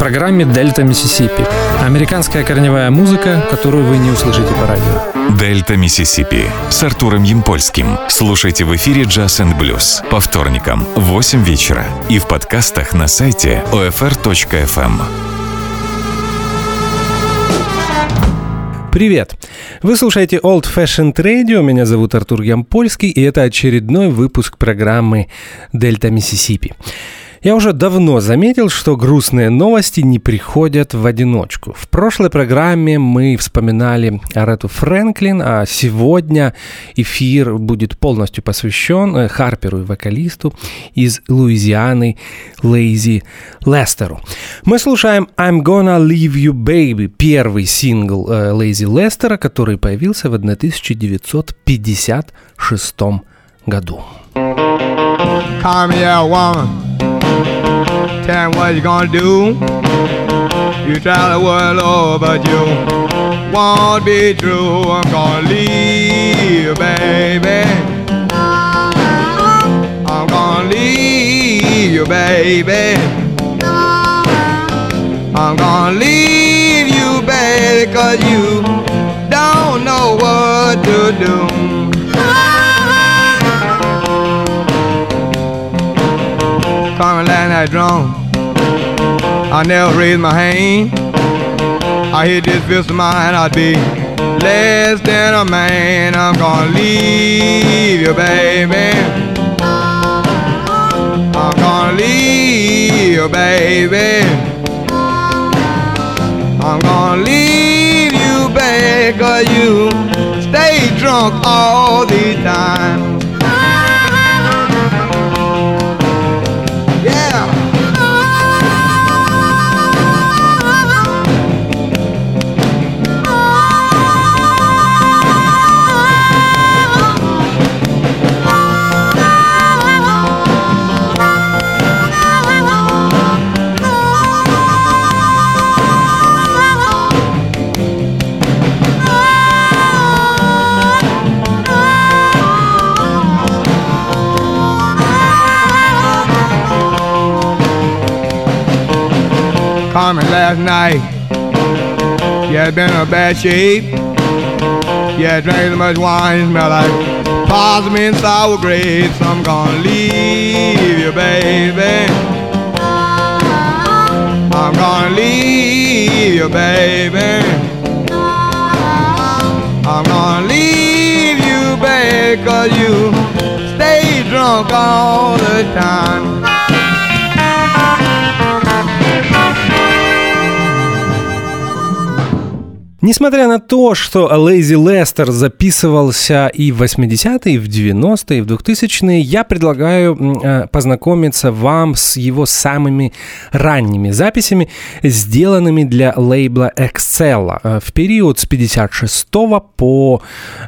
программе «Дельта Миссисипи». Американская корневая музыка, которую вы не услышите по радио. «Дельта Миссисипи» с Артуром Ямпольским. Слушайте в эфире «Джаз энд блюз» по вторникам в 8 вечера и в подкастах на сайте OFR.FM. Привет! Вы слушаете Old Fashioned Radio, меня зовут Артур Ямпольский, и это очередной выпуск программы «Дельта Миссисипи». Я уже давно заметил, что грустные новости не приходят в одиночку. В прошлой программе мы вспоминали Арету Фрэнклин, а сегодня эфир будет полностью посвящен э, Харперу и вокалисту из Луизианы Лейзи Лестеру. Мы слушаем I'm Gonna Leave You Baby, первый сингл Лейзи Лестера, который появился в 1956 году. Come here, woman. Tell me what you gonna do. You try the world over, but you won't be true. I'm gonna leave baby. I'm gonna leave you, baby. I'm gonna leave you, baby, cause you don't know what to do. coming last night drunk. I never raised my hand. I hit this fist of mine, I'd be less than a man. I'm gonna leave you, baby. I'm gonna leave you, baby. I'm gonna leave you, baby, cause you stay drunk all the time. Carmen last night. She had been in a bad shape. She had drank too much wine, smelled like possum and sour grapes. I'm gonna leave you, baby. I'm gonna leave you, baby. I'm gonna leave you, baby, cause you stay drunk all the time. Несмотря на то, что Лейзи Лестер записывался и в 80-е, и в 90-е, и в 2000-е, я предлагаю э, познакомиться вам с его самыми ранними записями, сделанными для лейбла Excel э, в период с 56 по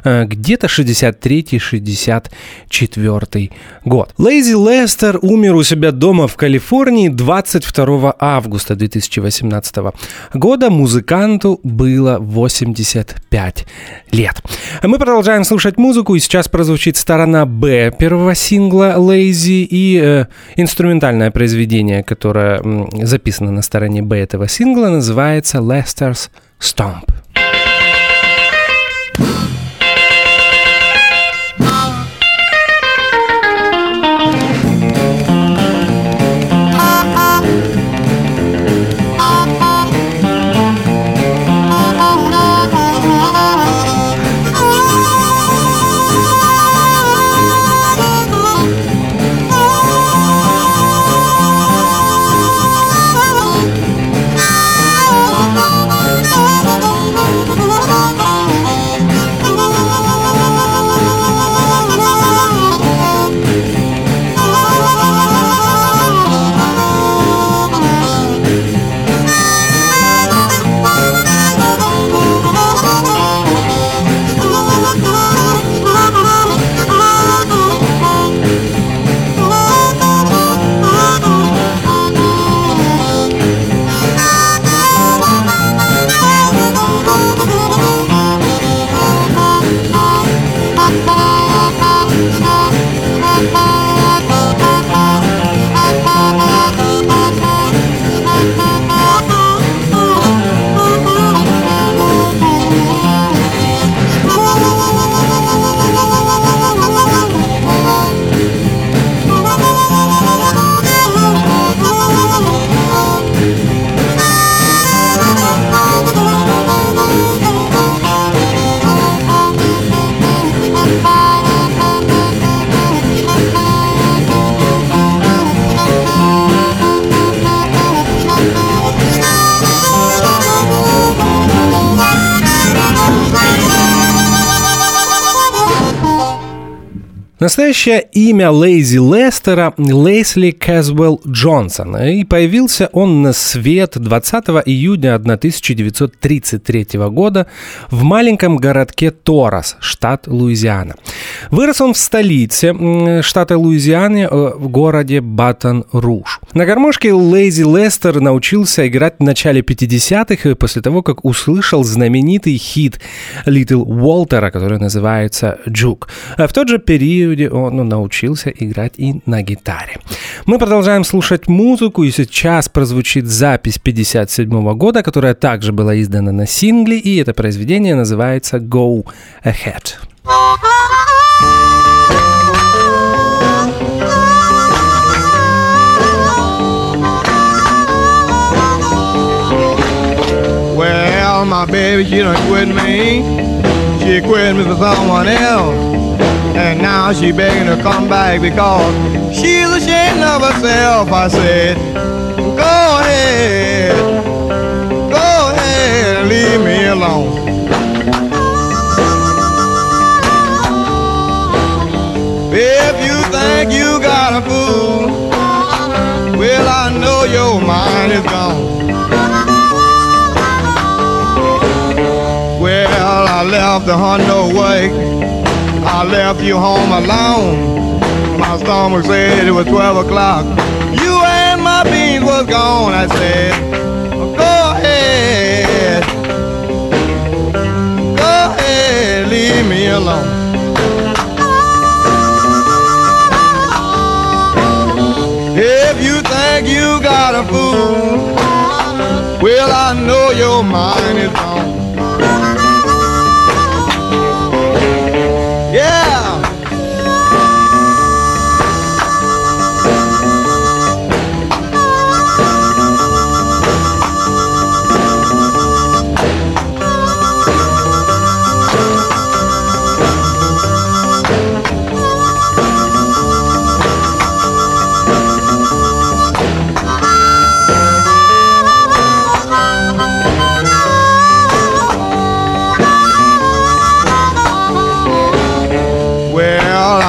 э, где-то 63-64 год. Лейзи Лестер умер у себя дома в Калифорнии 22 августа 2018 года. Музыканту было 85 лет. Мы продолжаем слушать музыку, и сейчас прозвучит сторона Б первого сингла Lazy и э, инструментальное произведение, которое записано на стороне Б этого сингла, называется Lester's Stomp. Настоящее имя Лейзи Лестера – Лейсли Кэзвелл Джонсон. И появился он на свет 20 июня 1933 года в маленьком городке Торос, штат Луизиана. Вырос он в столице штата Луизианы, э, в городе Батон-Руж. На гармошке Лейзи Лестер научился играть в начале 50-х после того, как услышал знаменитый хит Литл Уолтера, который называется «Джук». А в тот же период он научился играть и на гитаре. Мы продолжаем слушать музыку, и сейчас прозвучит запись 57 года, которая также была издана на сингле, и это произведение называется «Go Ahead». Well, my baby, she done quit me. She quit me for someone else. And now she begging to come back because she's ashamed of herself. I said, go ahead, go ahead leave me alone. If you think you got a fool, well, I know your mind is gone. Well, I left the no way. I left you home alone. My stomach said it was 12 o'clock. You and my beans was gone. I said, go ahead. Go ahead, leave me alone. If you think you got a fool, well, I know your mind is gone.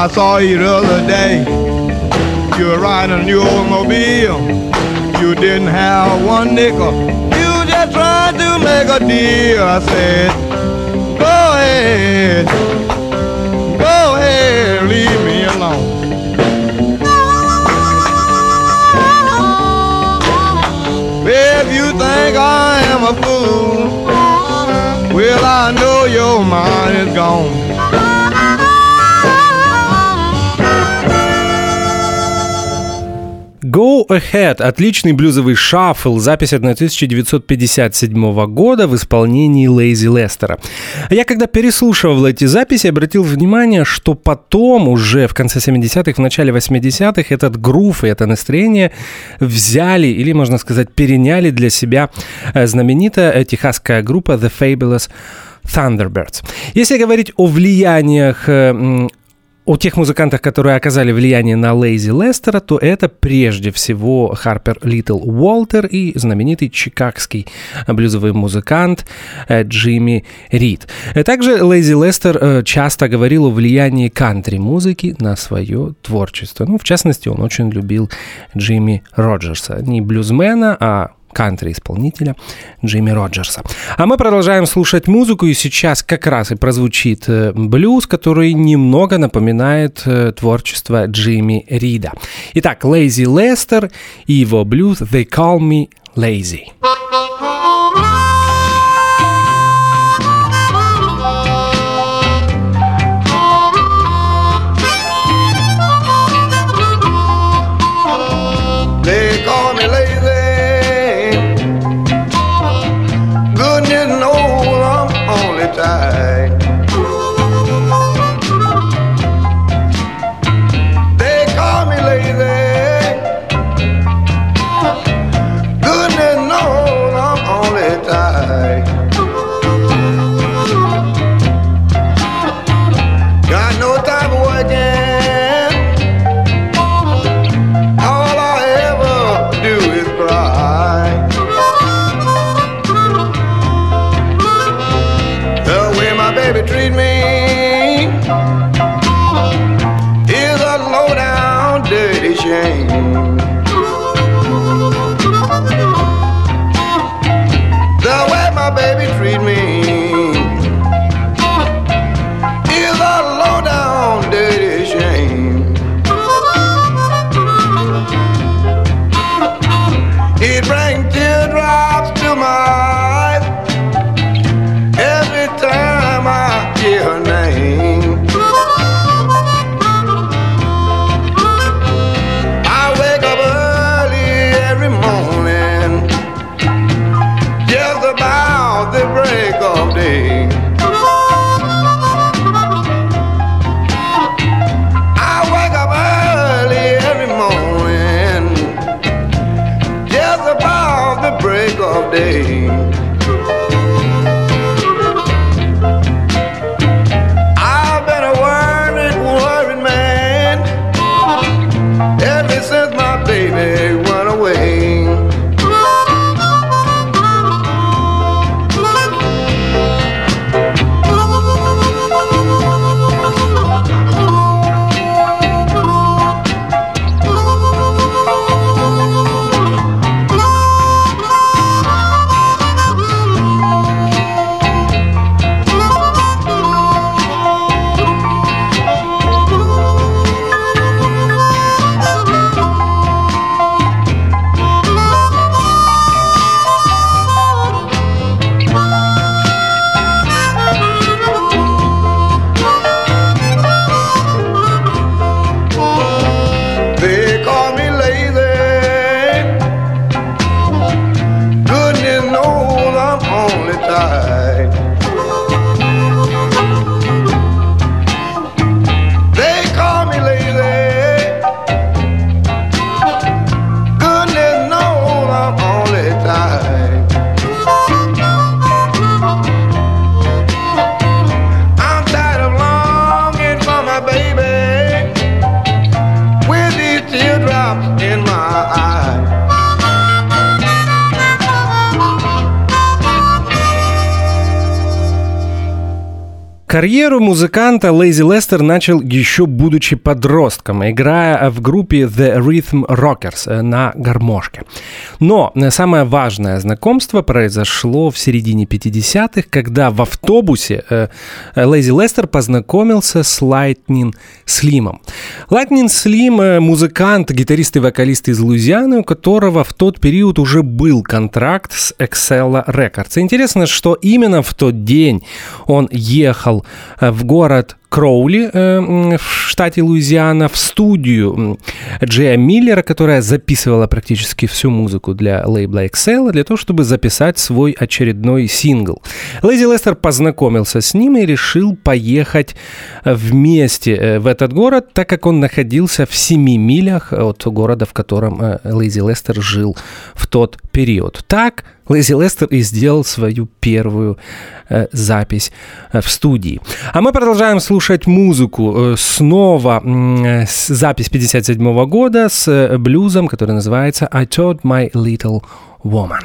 I saw you the other day. You were riding a new automobile. You didn't have one nickel. You just tried to make a deal. I said, go ahead. Go ahead, leave me alone. If you think I am a fool, well, I know your mind is gone. Ahead – отличный блюзовый шаффл, запись 1957 года в исполнении Лейзи Лестера. Я когда переслушивал эти записи, обратил внимание, что потом, уже в конце 70-х, в начале 80-х, этот грув и это настроение взяли, или, можно сказать, переняли для себя э, знаменитая техасская группа The Fabulous Thunderbirds. Если говорить о влияниях о тех музыкантах, которые оказали влияние на Лейзи Лестера, то это прежде всего Харпер Литл Уолтер и знаменитый чикагский блюзовый музыкант э, Джимми Рид. Также Лейзи Лестер э, часто говорил о влиянии кантри-музыки на свое творчество. Ну, в частности, он очень любил Джимми Роджерса. Не блюзмена, а кантри-исполнителя Джимми Роджерса. А мы продолжаем слушать музыку, и сейчас как раз и прозвучит э, блюз, который немного напоминает э, творчество Джимми Рида. Итак, Лейзи Лестер и его блюз «They Call Me Lazy». Карьеру музыканта Лейзи Лестер начал еще будучи подростком, играя в группе The Rhythm Rockers э, на гармошке. Но самое важное знакомство произошло в середине 50-х, когда в автобусе э, Лейзи Лестер познакомился с Lightning Слимом. Lightning Слим э, – музыкант, гитарист и вокалист из Луизианы, у которого в тот период уже был контракт с Excella Records. Интересно, что именно в тот день он ехал Э, в город Кроули э, в штате Луизиана в студию Джея Миллера, которая записывала практически всю музыку для лейбла Excel, для того, чтобы записать свой очередной сингл. Лэйзи Лестер познакомился с ним и решил поехать вместе э, в этот город, так как он находился в 7 милях от города, в котором Лэйзи Лестер жил в тот период. Так Лэйзи Лестер и сделал свою первую э, запись э, в студии. А мы продолжаем слушать музыку. Э, снова э, запись 57 года с э, блюзом, который называется «I Told My Little Woman».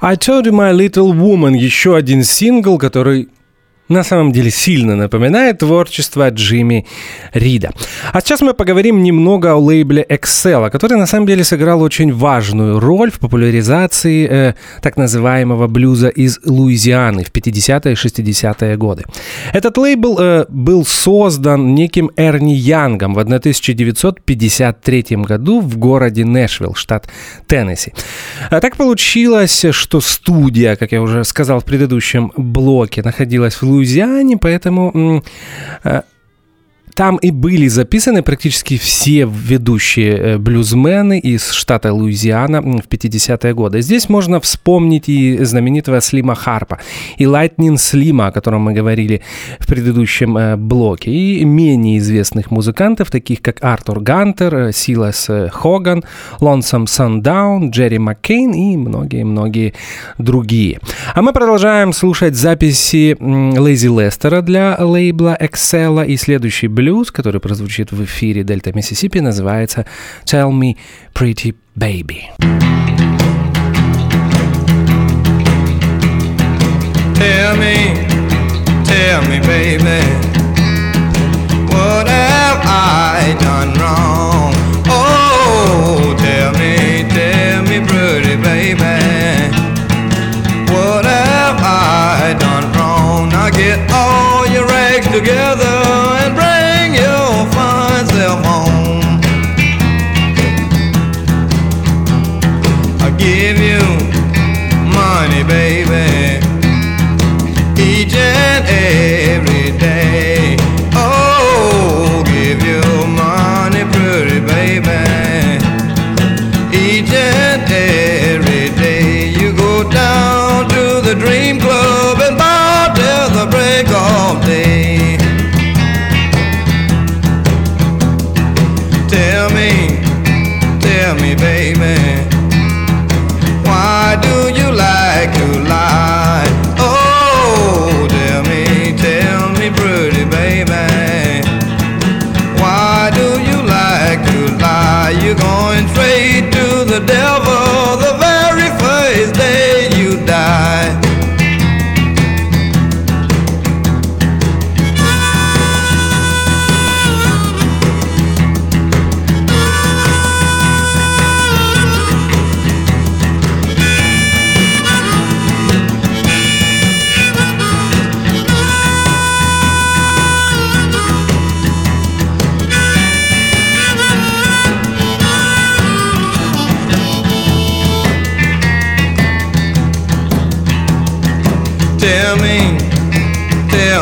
I Told You My Little Woman, еще один сингл, который на самом деле сильно напоминает творчество Джимми Рида. А сейчас мы поговорим немного о лейбле Excel, который на самом деле сыграл очень важную роль в популяризации э, так называемого блюза из Луизианы в 50-е и 60-е годы. Этот лейбл э, был создан неким Эрни Янгом в 1953 году в городе Нэшвилл, штат Теннесси. А так получилось, что студия, как я уже сказал в предыдущем блоке, находилась в Луизиане, Луизиане, поэтому э, там и были записаны практически все ведущие э, блюзмены из штата Луизиана в 50-е годы. Здесь можно вспомнить и знаменитого Слима Харпа, и Lightning Слима, о котором мы говорили в предыдущем э, блоке, и менее известных музыкантов, таких как Артур Гантер, э, Силас Хоган, Лонсом Сандаун, Джерри Маккейн и многие-многие другие. А мы продолжаем слушать записи Лейзи Лестера для лейбла Excel и следующий блюз блюз, который прозвучит в эфире Дельта Миссисипи, называется «Tell Me Pretty Baby». Tell me, tell me, baby, what have I done wrong?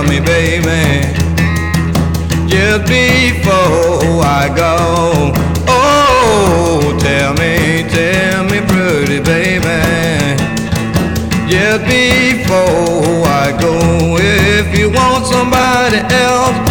Me, baby, just before I go. Oh, tell me, tell me, pretty baby, just before I go. If you want somebody else,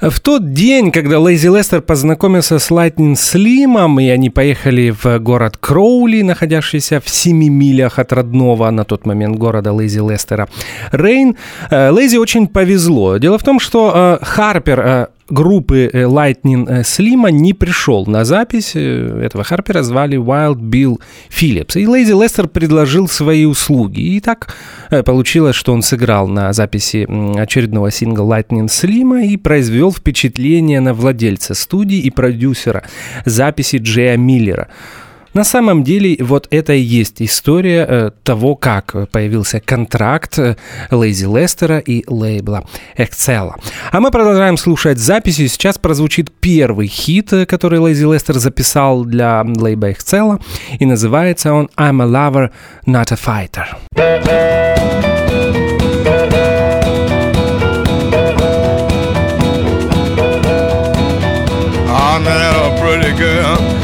В тот день, когда Лейзи Лестер познакомился с Лайтнинг Слимом, и они поехали в город Кроули, находящийся в 7 милях от родного на тот момент города Лейзи Лестера, Рейн, э, Лейзи очень повезло. Дело в том, что э, Харпер э, группы Lightning Слима не пришел на запись. Этого Харпера звали Wild Bill Phillips. И Лейзи Лестер предложил свои услуги. И так получилось, что он сыграл на записи очередного сингла Lightning Слима и произвел впечатление на владельца студии и продюсера записи Джея Миллера. На самом деле вот это и есть история э, того, как появился контракт э, Лейзи Лестера и лейбла Excel. А мы продолжаем слушать записи. Сейчас прозвучит первый хит, э, который Лейзи Лестер записал для лейбла Excel, и называется он «I'm a lover, not a fighter». I met a pretty girl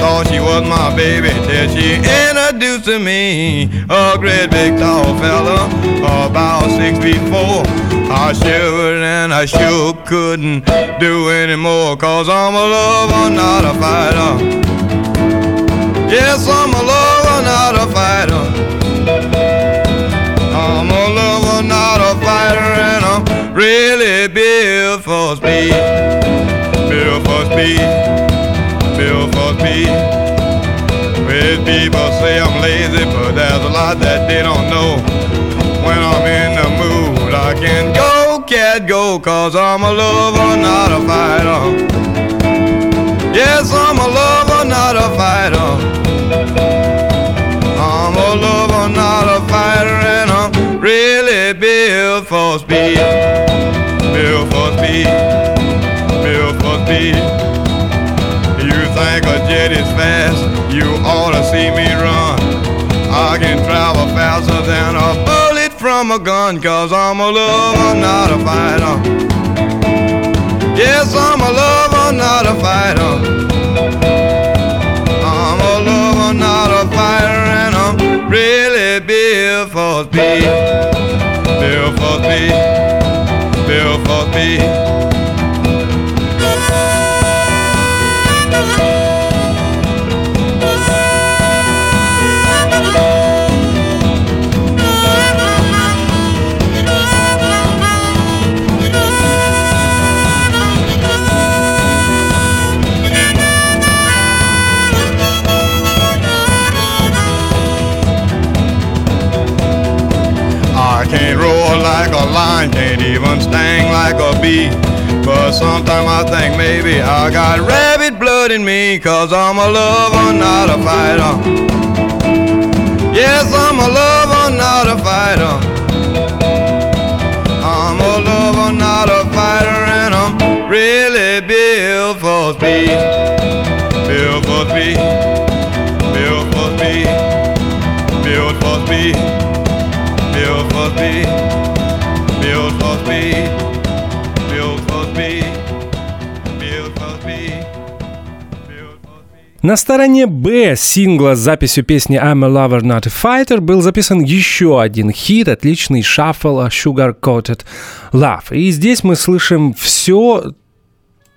thought she was my baby till she introduced to me a great big tall fella, about six feet four. I shivered and I sure couldn't do anymore, cause I'm a lover, not a fighter. Yes, I'm a lover, not a fighter. I'm a lover, not a fighter, and I'm really built for speed. Built for speed. For speed. Well, people say I'm lazy, but there's a lot that they don't know. When I'm in the mood, I can go, cat, go, cause I'm a lover, not a fighter. Yes, I'm a lover, not a fighter. I'm a lover, not a fighter, and I'm really built for speed. Built see me run. I can travel faster than a bullet from a gun, cause I'm a lover, not a fighter. Yes, I'm a lover, not a fighter. I'm a lover, not a fighter, and I'm really built for speed. Built for speed. Built for speed. Like a lion, can't even sting like a bee. But sometimes I think maybe I got rabbit blood in me, cause I'm a lover, not a fighter. Yes, I'm a lover, not a fighter. I'm a lover, not a fighter, and I'm really built for speed. Built for speed. На стороне Б сингла с записью песни I'm a Lover Not a Fighter был записан еще один хит, отличный шаффл Sugar Coated Love. И здесь мы слышим все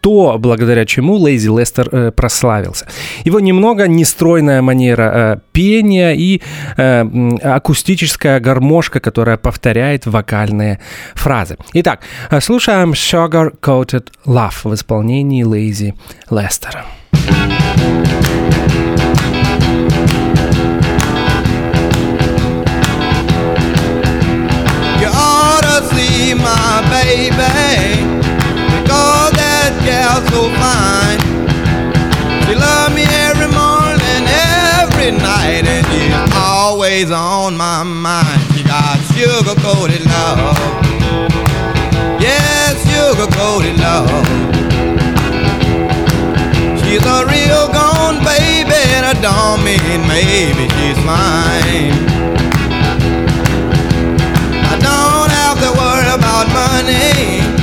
то, благодаря чему Лейзи Лестер э, прославился. Его немного нестройная манера э, пения и э, акустическая гармошка, которая повторяет вокальные фразы. Итак, слушаем Sugar Coated Love в исполнении Лейзи Лестера. My baby gal's so fine. She love me every morning, every night And she's always on my mind. She got sugar-coated love. Yes, sugar-coated love. She's a real gone baby And I don't mean maybe she's mine. I don't have to worry about money.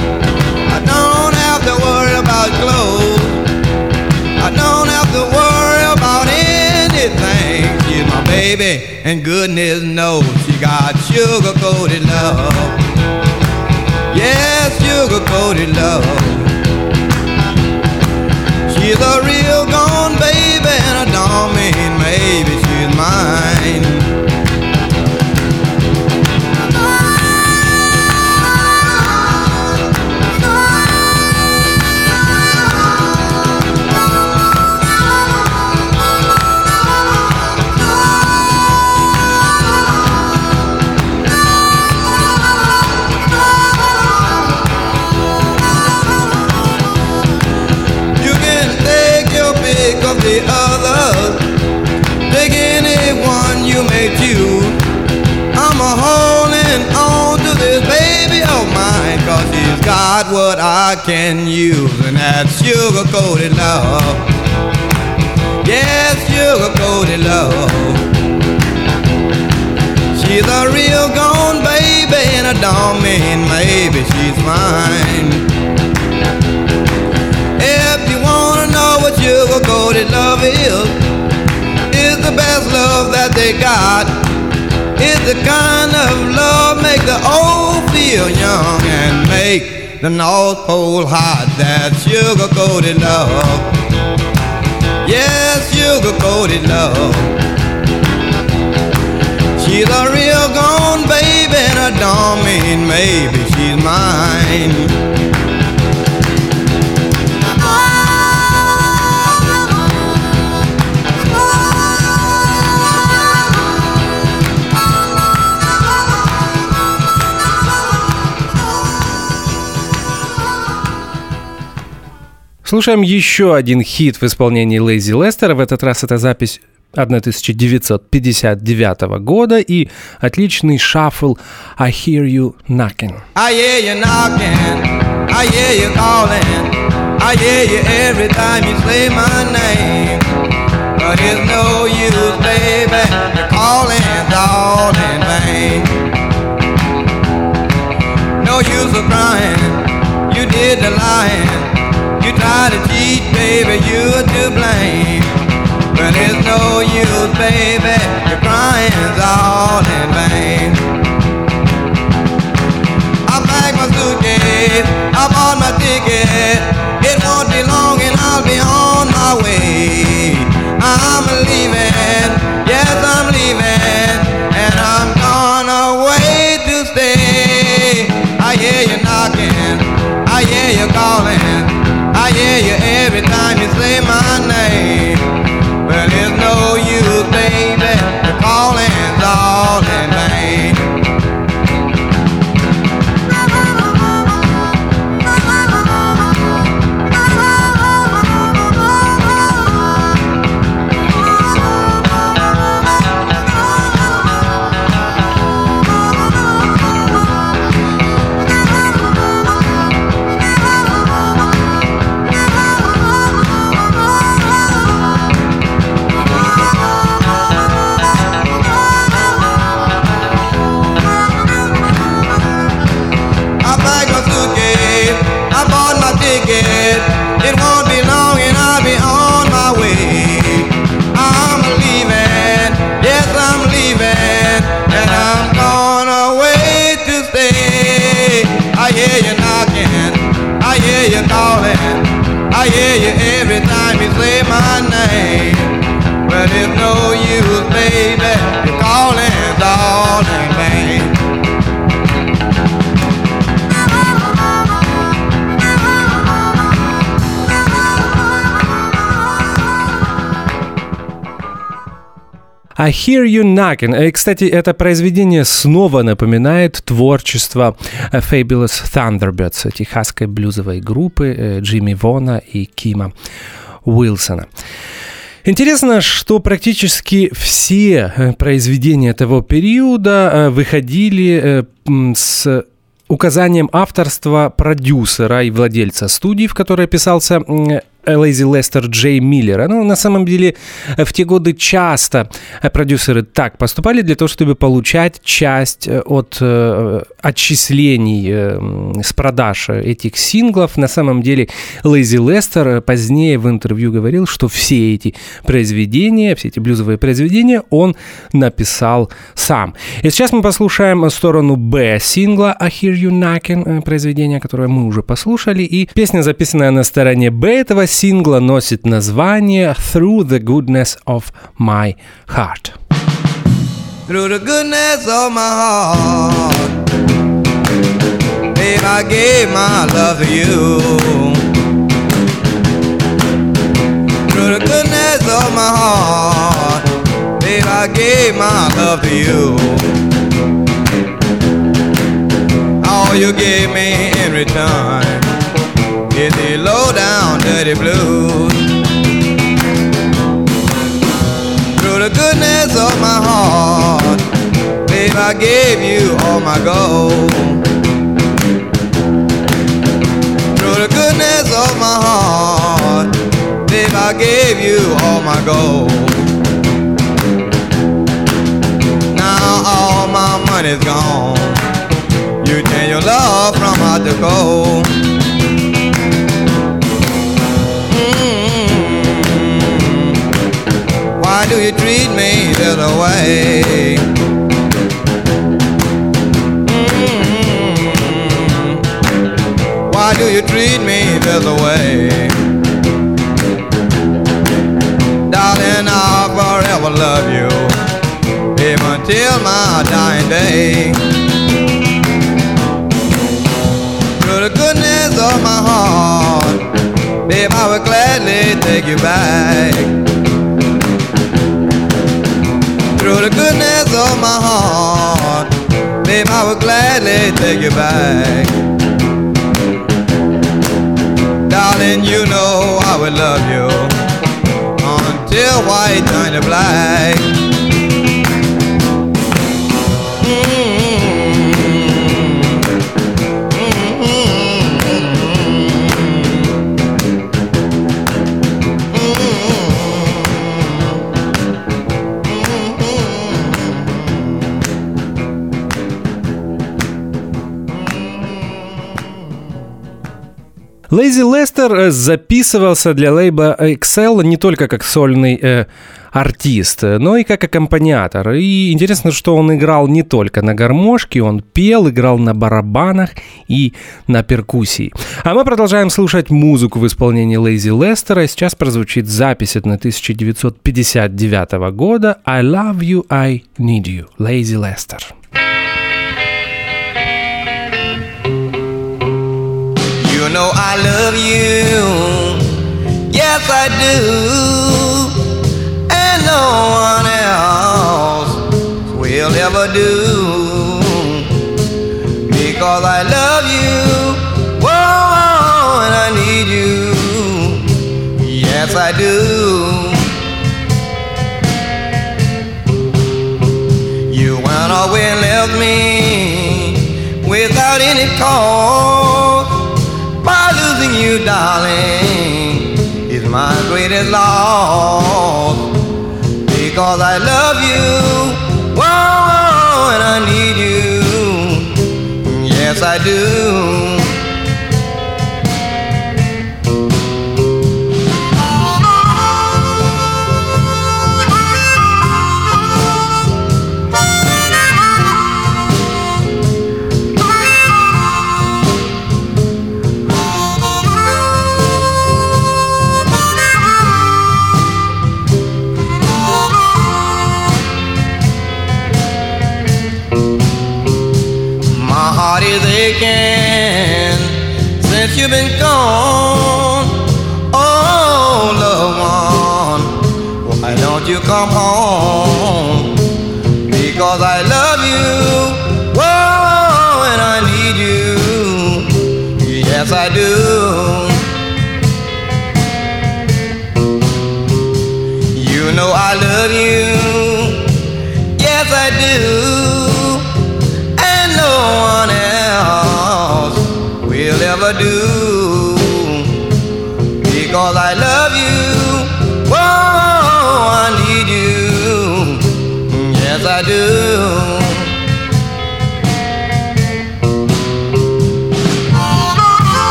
And goodness knows she got sugar coated love. Yes, sugar coated love. She's a real gone baby, and don't mean maybe I can use. And that's sugar coated love. Yes, sugar coated love. She's a real gone baby. And I don't mean maybe she's mine. If you wanna know what sugar sugar-coated love is, is the best love that they got. It's the kind of love make the old feel young and make the North Pole hot. That sugar-coated love. Yes, sugar-coated love. She's a real gone baby and don't mean maybe she's mine. Слушаем еще один хит в исполнении Лейзи Лестера. В этот раз это запись 1959 года и отличный шаффл I Hear You Knocking. I hear you knocking, I hear you calling, I hear you every time you say my name. But it's no use, baby, your calling's all in vain. No use of crying, you did the lying. You try to cheat, baby, you're to blame. But it's no use, baby, your crying's all in vain. I packed my suitcase, I bought my ticket. Hear You Knocking. Э, Кстати, это произведение снова напоминает творчество э, Fabulous Thunderbirds, техасской блюзовой группы э, Джимми Вона и Кима Уилсона. Интересно, что практически все э, произведения того периода э, выходили э, с указанием авторства продюсера и владельца студии, в которой писался м, Лейзи Лестер Джей Миллера. Ну, на самом деле, э, в те годы часто э, продюсеры так поступали для того, чтобы получать часть э, от э, отчислений э, с продаж этих синглов. На самом деле, Лейзи Лестер позднее в интервью говорил, что все эти произведения, все эти блюзовые произведения он написал сам. И сейчас мы послушаем сторону Б сингла I Hear You Knocking, э, произведение, которое мы уже послушали. И песня, записанная на стороне Б этого сингла, носит название Through the Goodness of My Heart. through the goodness of my heart. Babe, I gave my love to you. Through the goodness of my heart, babe, I gave my love to you. All you gave me in return is the low down dirty blues. Through the goodness of my heart, babe, I gave you all my gold. Through the goodness of my heart, babe, I gave you all my gold. Now all my money's gone. You turn your love from hot to cold. You treat me this way? Mm-hmm. Why do you treat me this way? Darling, I'll forever love you, even till my dying day. Through the goodness of my heart, babe, I would gladly take you back. Goodness my heart, babe, I would gladly take you back. Darling, you know I would love you until white turn to black. Лейзи Лестер э, записывался для лейба Excel не только как сольный э, артист, но и как аккомпаниатор. И интересно, что он играл не только на гармошке, он пел, играл на барабанах и на перкуссии. А мы продолжаем слушать музыку в исполнении Лейзи Лестера. Сейчас прозвучит запись от 1959 года «I love you, I need you» Лейзи Лестер. You know I love you, yes I do, and no one else will ever do. Because I love you, whoa, and I need you, yes I do. You went away and left me without any cause. My greatest loss. Because I love you, whoa, and I need you. Yes, I do.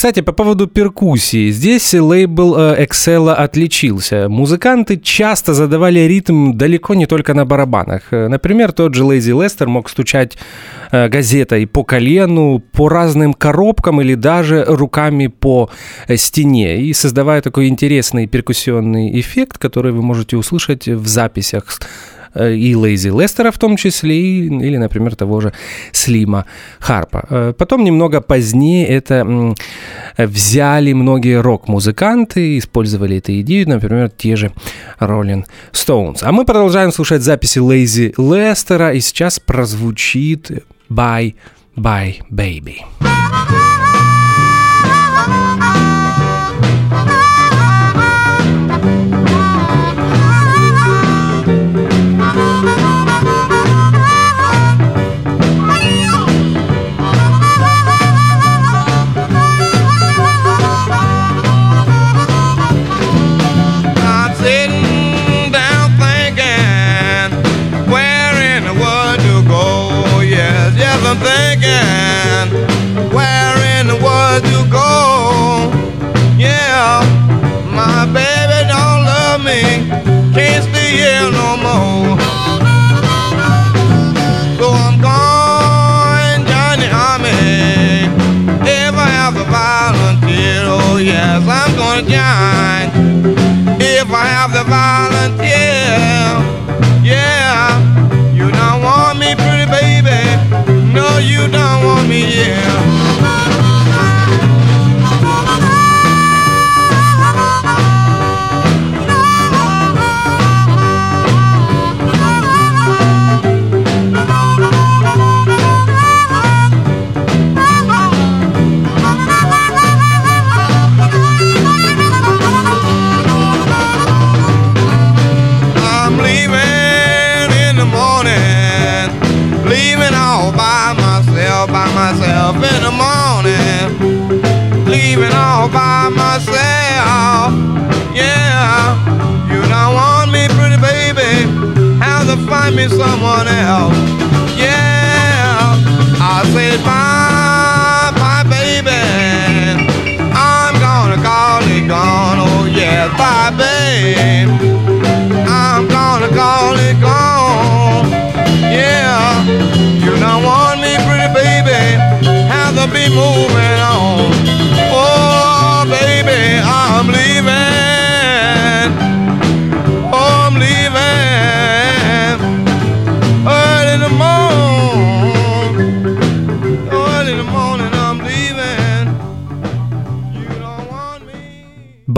Кстати, по поводу перкуссии. Здесь лейбл э, Excel отличился. Музыканты часто задавали ритм далеко не только на барабанах. Э, Например, тот же Лейзи Лестер мог стучать э, газетой по колену, по разным коробкам или даже руками по стене. И создавая такой интересный перкуссионный эффект, который вы можете услышать в записях и Лейзи Лестера в том числе, и- или, например, того же Слима Харпа. Э, Потом немного позднее это взяли многие рок-музыканты, использовали эту идею, например, те же Rolling Stones. А мы продолжаем слушать записи Лейзи Лестера, и сейчас прозвучит Bye Bye Baby. More. So I'm going join the army. If I have to volunteer, oh yes, I'm gonna join. If I have to volunteer, yeah. You don't want me, pretty baby. No, you don't want me, yeah. Leaving all by myself. Yeah, you don't want me, pretty baby, have to find me someone else. Yeah, I said bye, bye, baby. I'm gonna call it gone, oh yeah, bye, babe. I'm gonna call it gone. Yeah, you don't want me, pretty baby. Have to be moving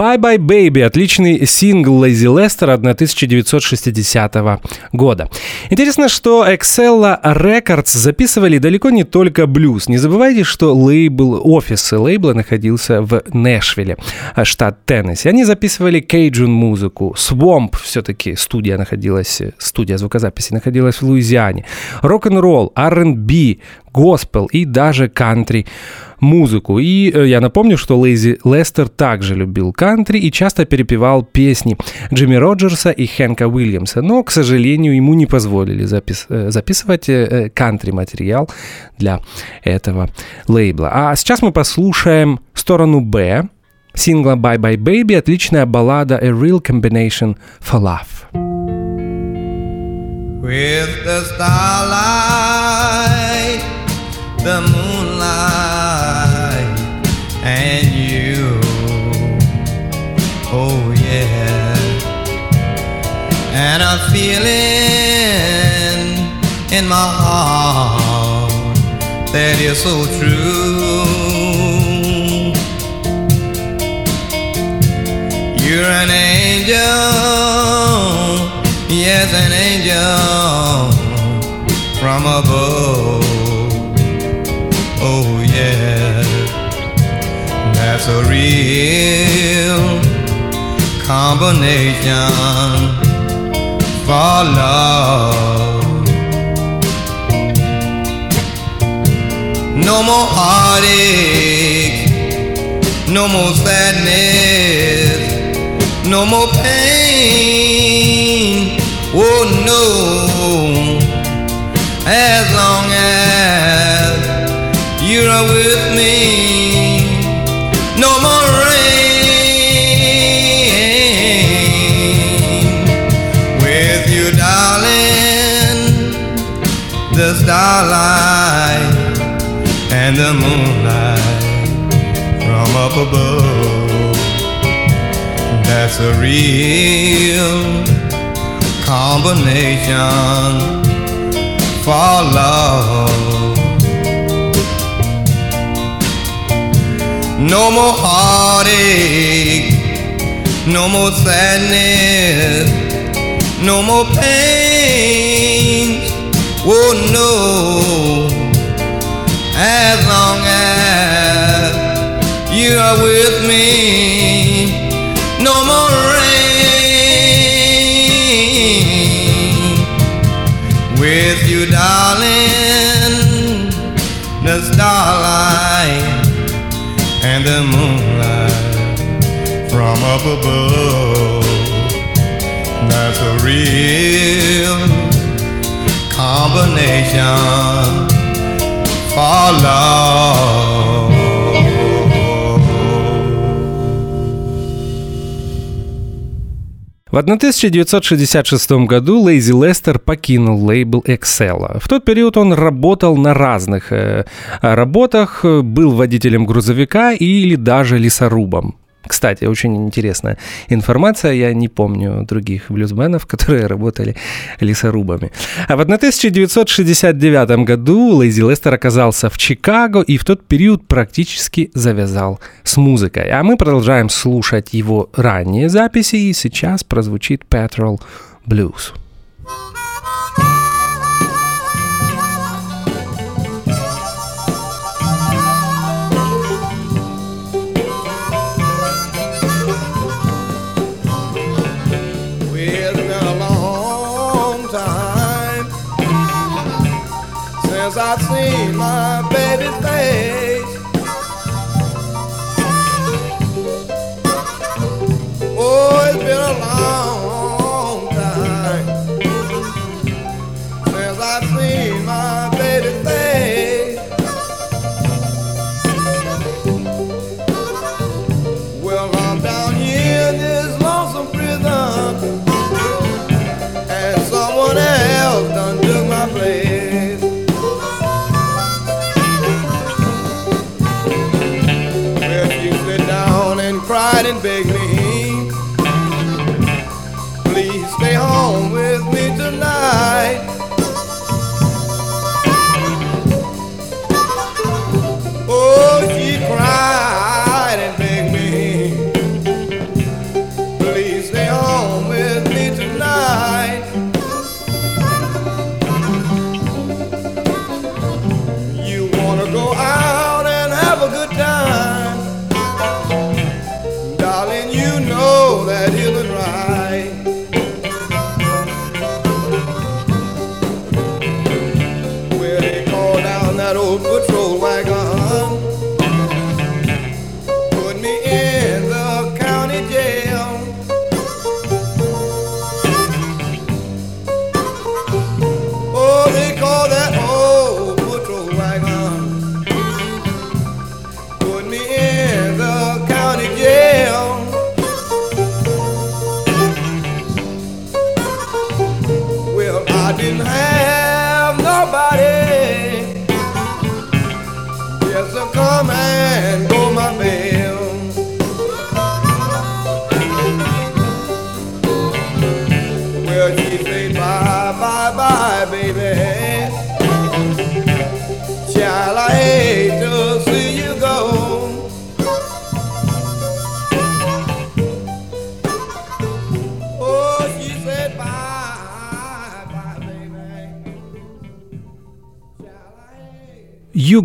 Bye Bye Baby – отличный сингл Лэйзи Лестера 1960 года. Интересно, что Excella Records записывали далеко не только блюз. Не забывайте, что лейбл, офис лейбла находился в Нэшвилле, штат Теннесси. Они записывали кейджун музыку. Swamp все-таки студия находилась, студия звукозаписи находилась в Луизиане. Рок-н-ролл, R&B, госпел и даже кантри музыку. И э, я напомню, что Лейзи Лестер также любил кантри и часто перепевал песни Джимми Роджерса и Хэнка Уильямса, но, к сожалению, ему не позволили запис- э, записывать э, кантри-материал для этого лейбла. А сейчас мы послушаем сторону Б сингла Bye Bye Baby, отличная баллада A Real Combination for Love. With the starlight, the moonlight, And a feeling in my heart that is so true. You're an angel, yes, an angel from above. Oh, yeah, that's a real combination for love. No more heartache, no more sadness, no more pain. Oh no, as long as you are with me, starlight and the moonlight from up above. That's a real combination for love. No more heartache, no more sadness, no more pain. Oh no, as long as you are with me, no more rain. With you, darling, the starlight and the moonlight from up above. That's a real combination for love. В 1966 году Лейзи Лестер покинул лейбл Excel. В тот период он работал на разных э, работах, э, был водителем грузовика или даже лесорубом. Кстати, очень интересная информация. Я не помню других блюзменов, которые работали лесорубами. А вот на 1969 году Лэйзи Лестер оказался в Чикаго и в тот период практически завязал с музыкой. А мы продолжаем слушать его ранние записи, и сейчас прозвучит Petrol Blues.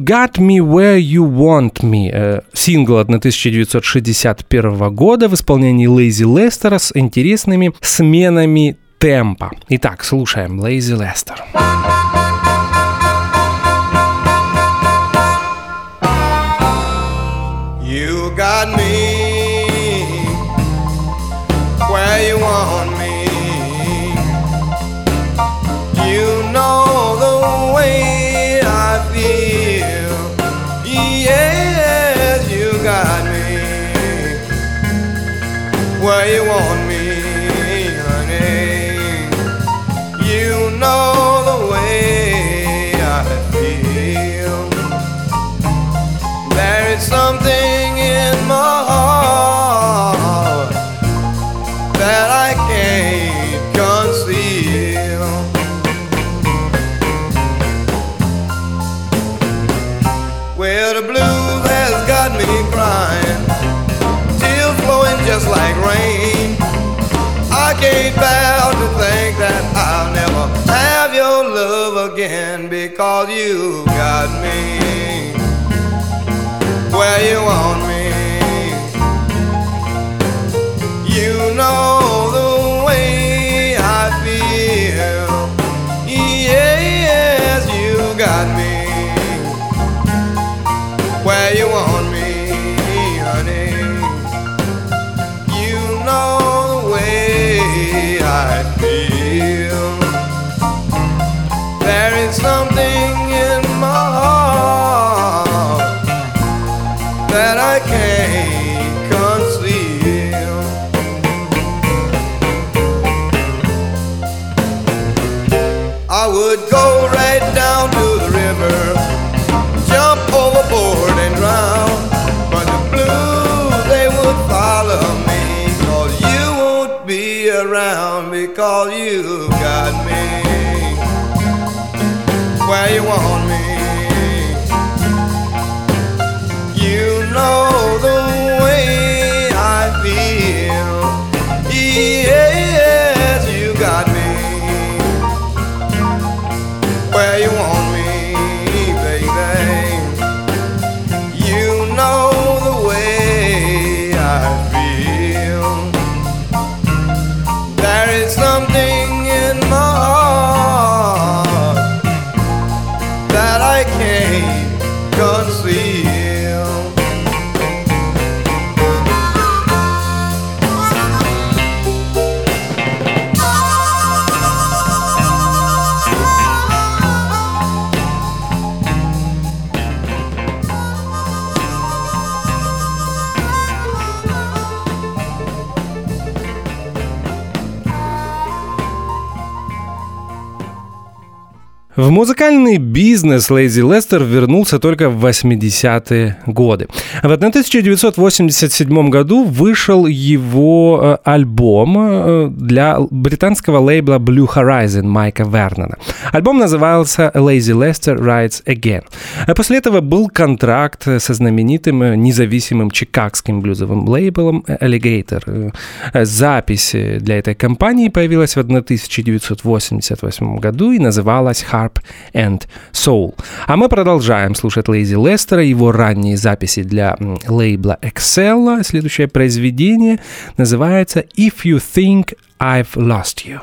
«Got Me Where You Want Me» э, сингл 1961 года в исполнении Лейзи Лестера с интересными сменами темпа. Итак, слушаем Лейзи Лестер. Лестер. away again because you got me where you want me. 我。В музыкальный бизнес Лейзи Лестер вернулся только в 80-е годы. В 1987 году вышел его э, альбом э, для британского лейбла Blue Horizon Майка Вернона. Альбом назывался Lazy Lester Writes Again. После этого был контракт со знаменитым э, независимым чикагским блюзовым лейблом Alligator. Э, Запись для этой компании появилась в 1988 году и называлась Harp and Soul. А мы продолжаем слушать Лейзи Лестера, его ранние записи для лейбла Excel. Следующее произведение называется If You Think I've Lost You.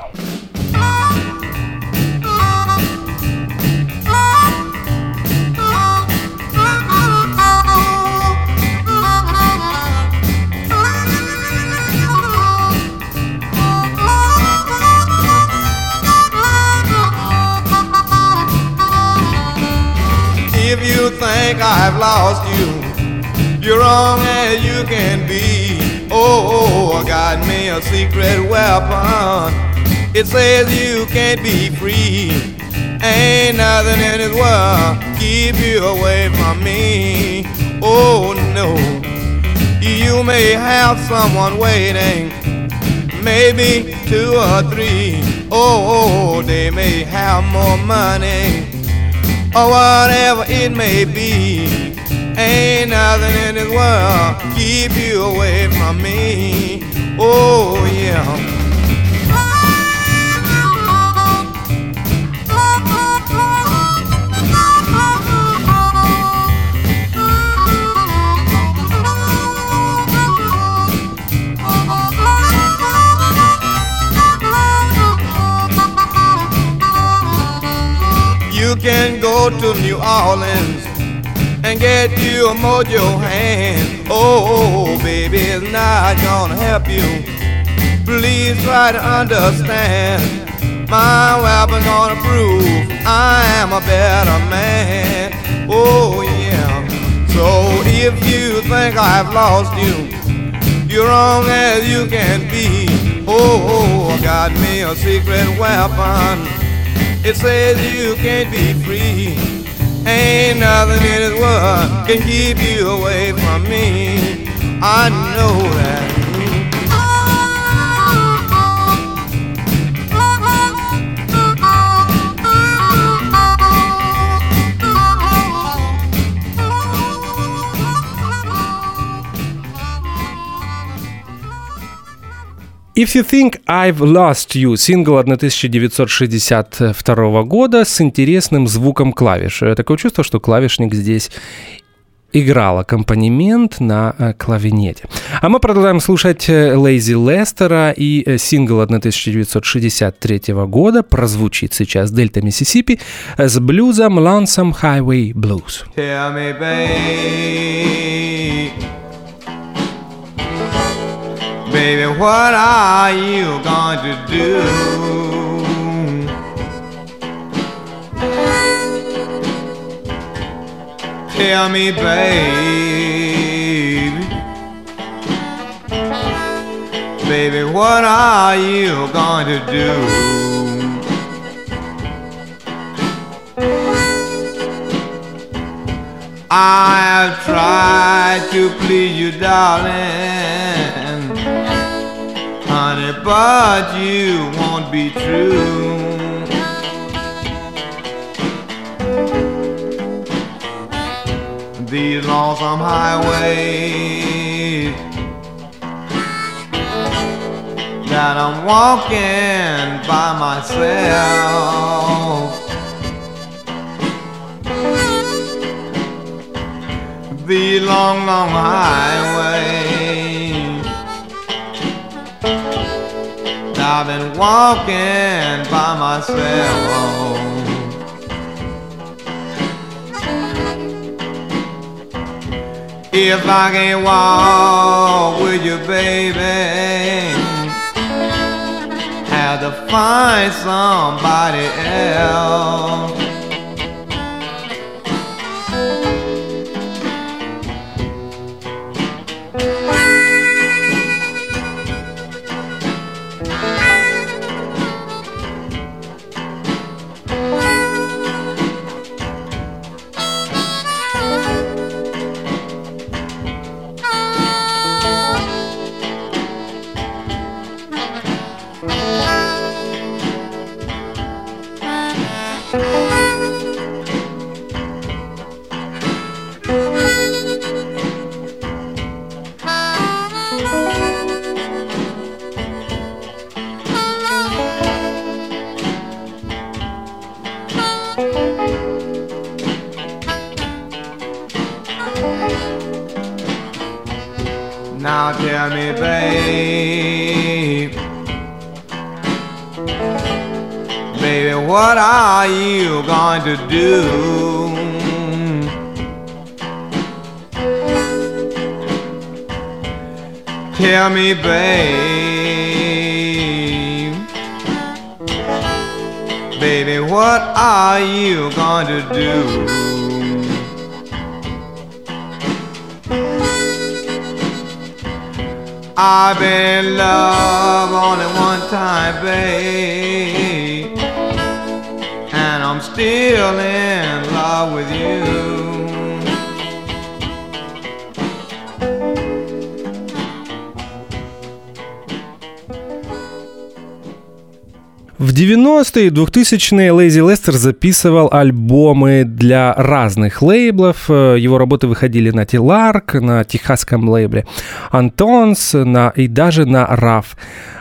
Think I've lost you, you're wrong as you can be. Oh, oh, oh, I got me a secret weapon. It says you can't be free. Ain't nothing in this world keep you away from me. Oh no, you may have someone waiting, maybe two or three. Oh, oh they may have more money or whatever it may be. Ain't nothing in this world keep you away from me. Oh yeah. You can go to New Orleans and get you a mojo hand. Oh, baby, it's not gonna help you. Please try to understand. My weapon gonna prove I am a better man. Oh, yeah. So if you think I've lost you, you're wrong as you can be. Oh, I got me a secret weapon. It says you can't be free. Ain't nothing in this world can keep you away from me. I know that. If You Think I've Lost You, сингл 1962 года с интересным звуком клавиш. Э, Такое чувство, что клавишник здесь играл аккомпанемент на э, клавинете. А мы продолжаем слушать э, Лейзи Лестера и сингл 1963 года прозвучит сейчас Дельта Миссисипи с блюзом Lonesome Highway Blues. Tell me, babe, baby, what are you going to do? Tell me, baby, baby, what are you going to do? I have tried to please you, darling. Honey, but you won't be true. These lonesome highways that I'm walking by myself. The long, long highway I've been walking by myself. If I can't walk with you, baby, have to find somebody else. Tell me, babe, baby, what are you going to do? Tell me, babe, baby, what are you going to do? I've been in love only one time, babe, and I'm still in love with you. 90-е и 2000-е Лейзи Лестер записывал альбомы для разных лейблов. Его работы выходили на Тиларк, на техасском лейбле Антонс на, и даже на RAF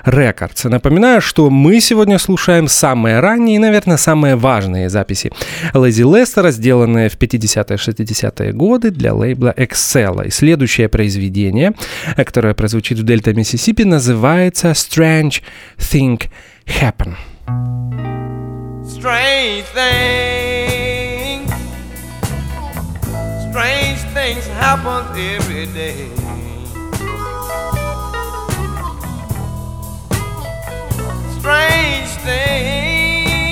Records. Напоминаю, что мы сегодня слушаем самые ранние и, наверное, самые важные записи Лейзи Лестера, сделанные в 50-е 60-е годы для лейбла Excel. И следующее произведение, которое прозвучит в Дельта Миссисипи, называется Strange Thing happen. Strange things, strange things happen every day. Strange things,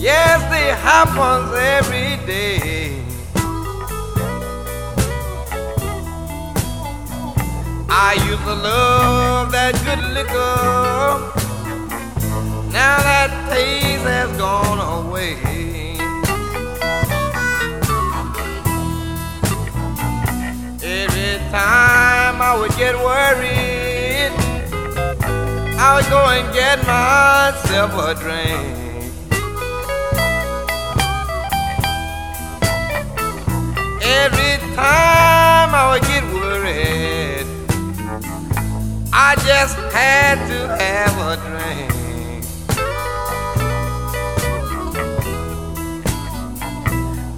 yes, they happen every day. I used to love that good liquor. Now that taste has gone away. Every time I would get worried, I would go and get myself a drink. Every time I would get worried, I just had to have a drink.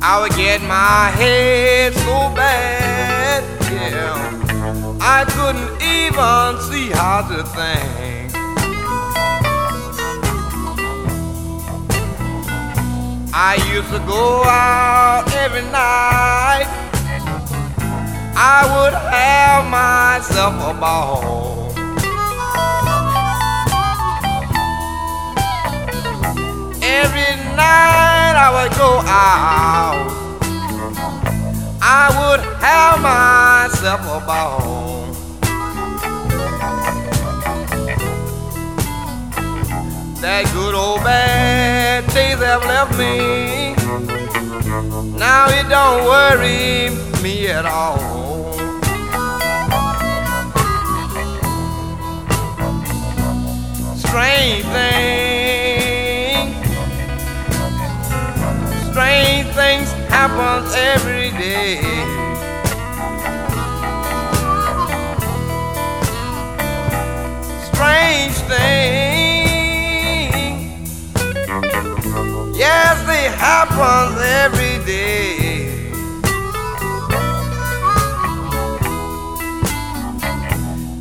I would get my head so bad, yeah, I couldn't even see how to think. I used to go out every night. I would have myself a ball. night I would go out, I would have myself a ball. That good old bad days have left me. Now it don't worry me at all. Strange thing happens every day. Strange thing, yes, they happen every day.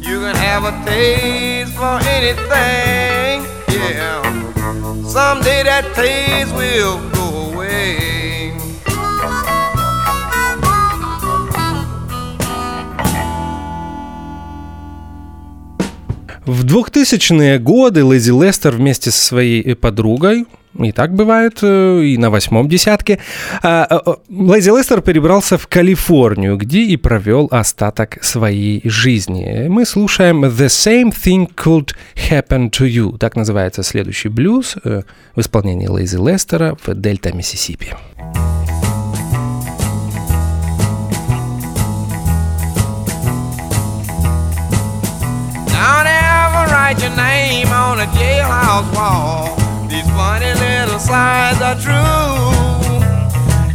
You can have a taste for anything, yeah. Someday that taste will В 2000-е годы Лэзи Лестер вместе со своей подругой и так бывает, э, и на восьмом десятке. А, э, э, Лэзи Лестер перебрался в Калифорнию, где и провел остаток своей жизни. Мы слушаем «The Same Thing Could Happen to You». Так называется следующий блюз в исполнении Лэзи Лестера в Дельта, Миссисипи. write jailhouse wall. These funny little signs are true.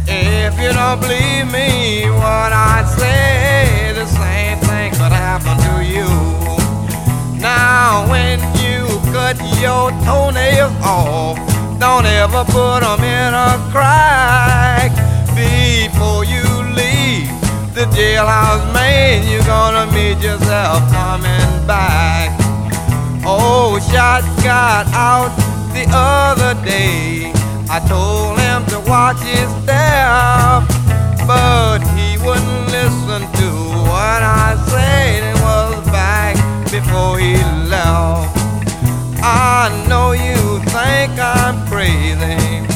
If you don't believe me, what I say, the same thing could happen to you. Now, when you cut your toenails off, don't ever put them in a crack before you leave the jailhouse man. You're gonna meet yourself coming back. Oh, shot got out the other day. I told him to watch his step, but he wouldn't listen to what I said and was back before he left. I know you think I'm crazy,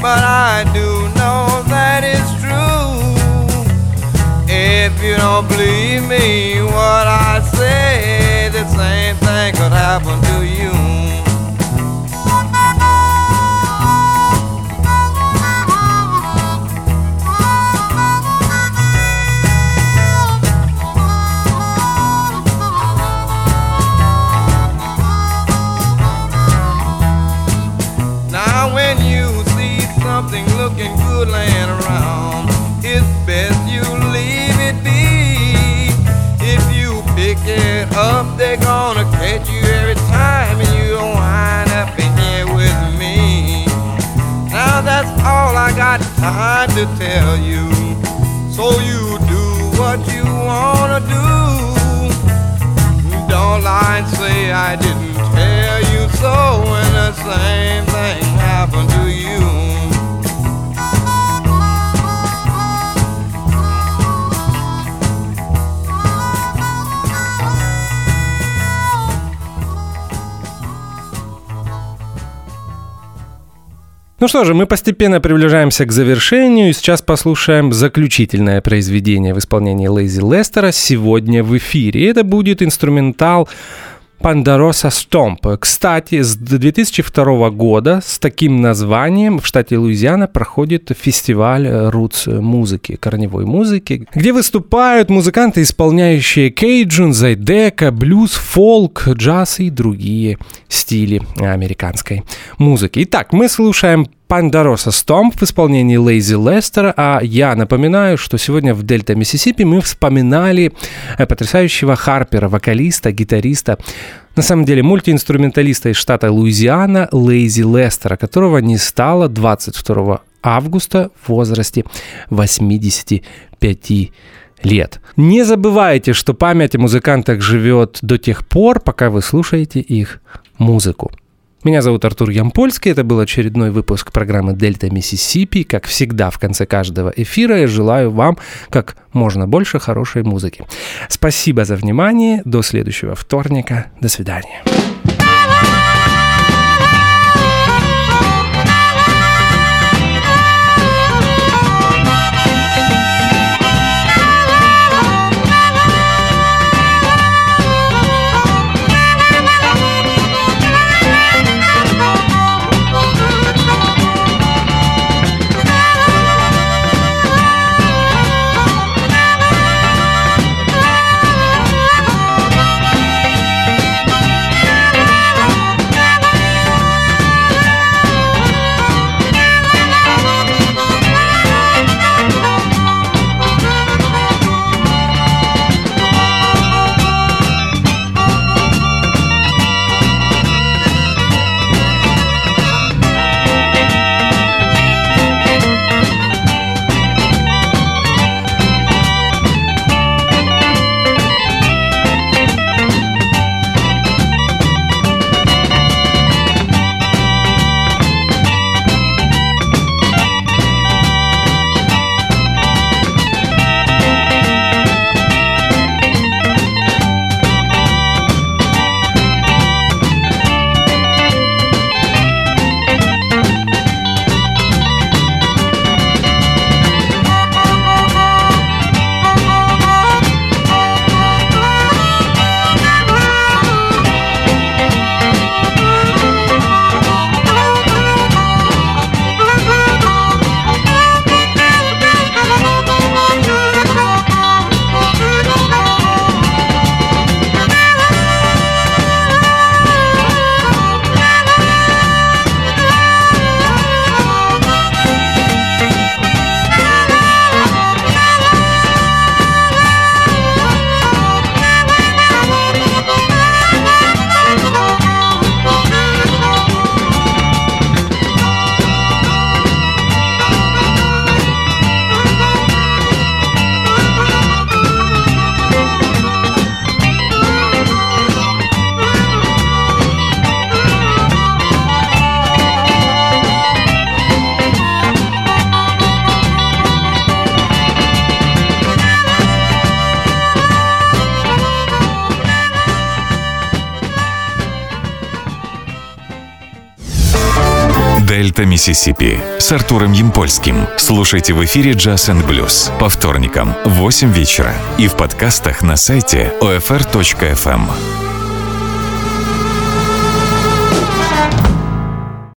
but I do know that it's true. If you don't believe me, what I say, same thing could happen to you. Time to tell you. So you do what you wanna do. Don't lie and say I didn't tell you so when the same thing happened to you. Ну что же, мы постепенно приближаемся к завершению, и сейчас послушаем заключительное произведение в исполнении Лейзи Лестера сегодня в эфире. Это будет инструментал Пандороса Стомп. Кстати, с 2002 года с таким названием в штате Луизиана проходит фестиваль рутс музыки, корневой музыки, где выступают музыканты, исполняющие кейджун, зайдека, блюз, фолк, джаз и другие стили американской музыки. Итак, мы слушаем Пандороса Стомп в исполнении Лейзи Лестера, а я напоминаю, что сегодня в Дельта, Миссисипи мы вспоминали потрясающего Харпера, вокалиста, гитариста, на самом деле мультиинструменталиста из штата Луизиана Лейзи Лестера, которого не стало 22 августа в возрасте 85 лет. Не забывайте, что память о музыкантах живет до тех пор, пока вы слушаете их музыку. Меня зовут Артур Ямпольский, это был очередной выпуск программы «Дельта Миссисипи». Как всегда, в конце каждого эфира я желаю вам как можно больше хорошей музыки. Спасибо за внимание, до следующего вторника, до свидания. Миссисипи с Артуром Ямпольским. Слушайте в эфире Jazz and Blues по вторникам в 8 вечера и в подкастах на сайте OFR.FM.